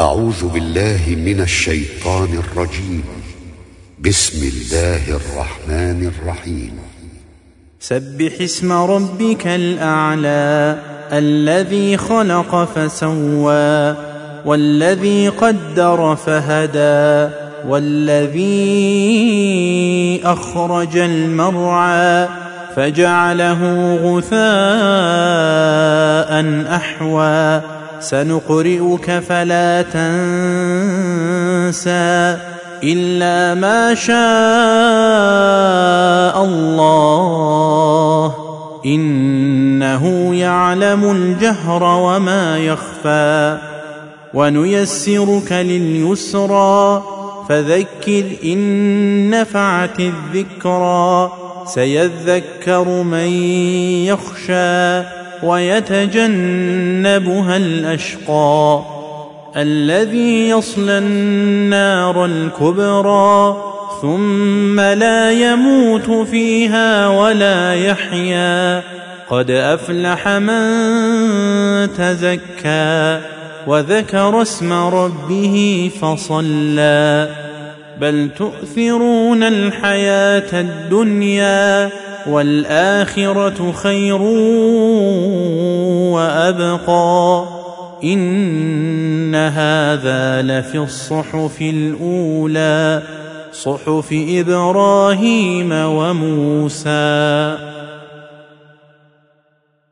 أعوذ بالله من الشيطان الرجيم. بسم الله الرحمن الرحيم. سبح اسم ربك الأعلى الذي خلق فسوى والذي قدر فهدى والذي أخرج المرعى فجعله غثاء أحوى. سنقرئك فلا تنسى إلا ما شاء الله إنه يعلم الجهر وما يخفى ونيسرك لليسرى فذكر إن نفعت الذكرى سيذكر من يخشى ويتجنبها الأشقى الذي يصلى النار الكبرى ثم لا يموت فيها ولا يحيا قد أفلح من تزكى وذكر اسم ربه فصلى بل تؤثرون الحياة الدنيا والآخرة خير وأبقى. إن هذا لفي الصحف الأولى صحف إبراهيم وموسى.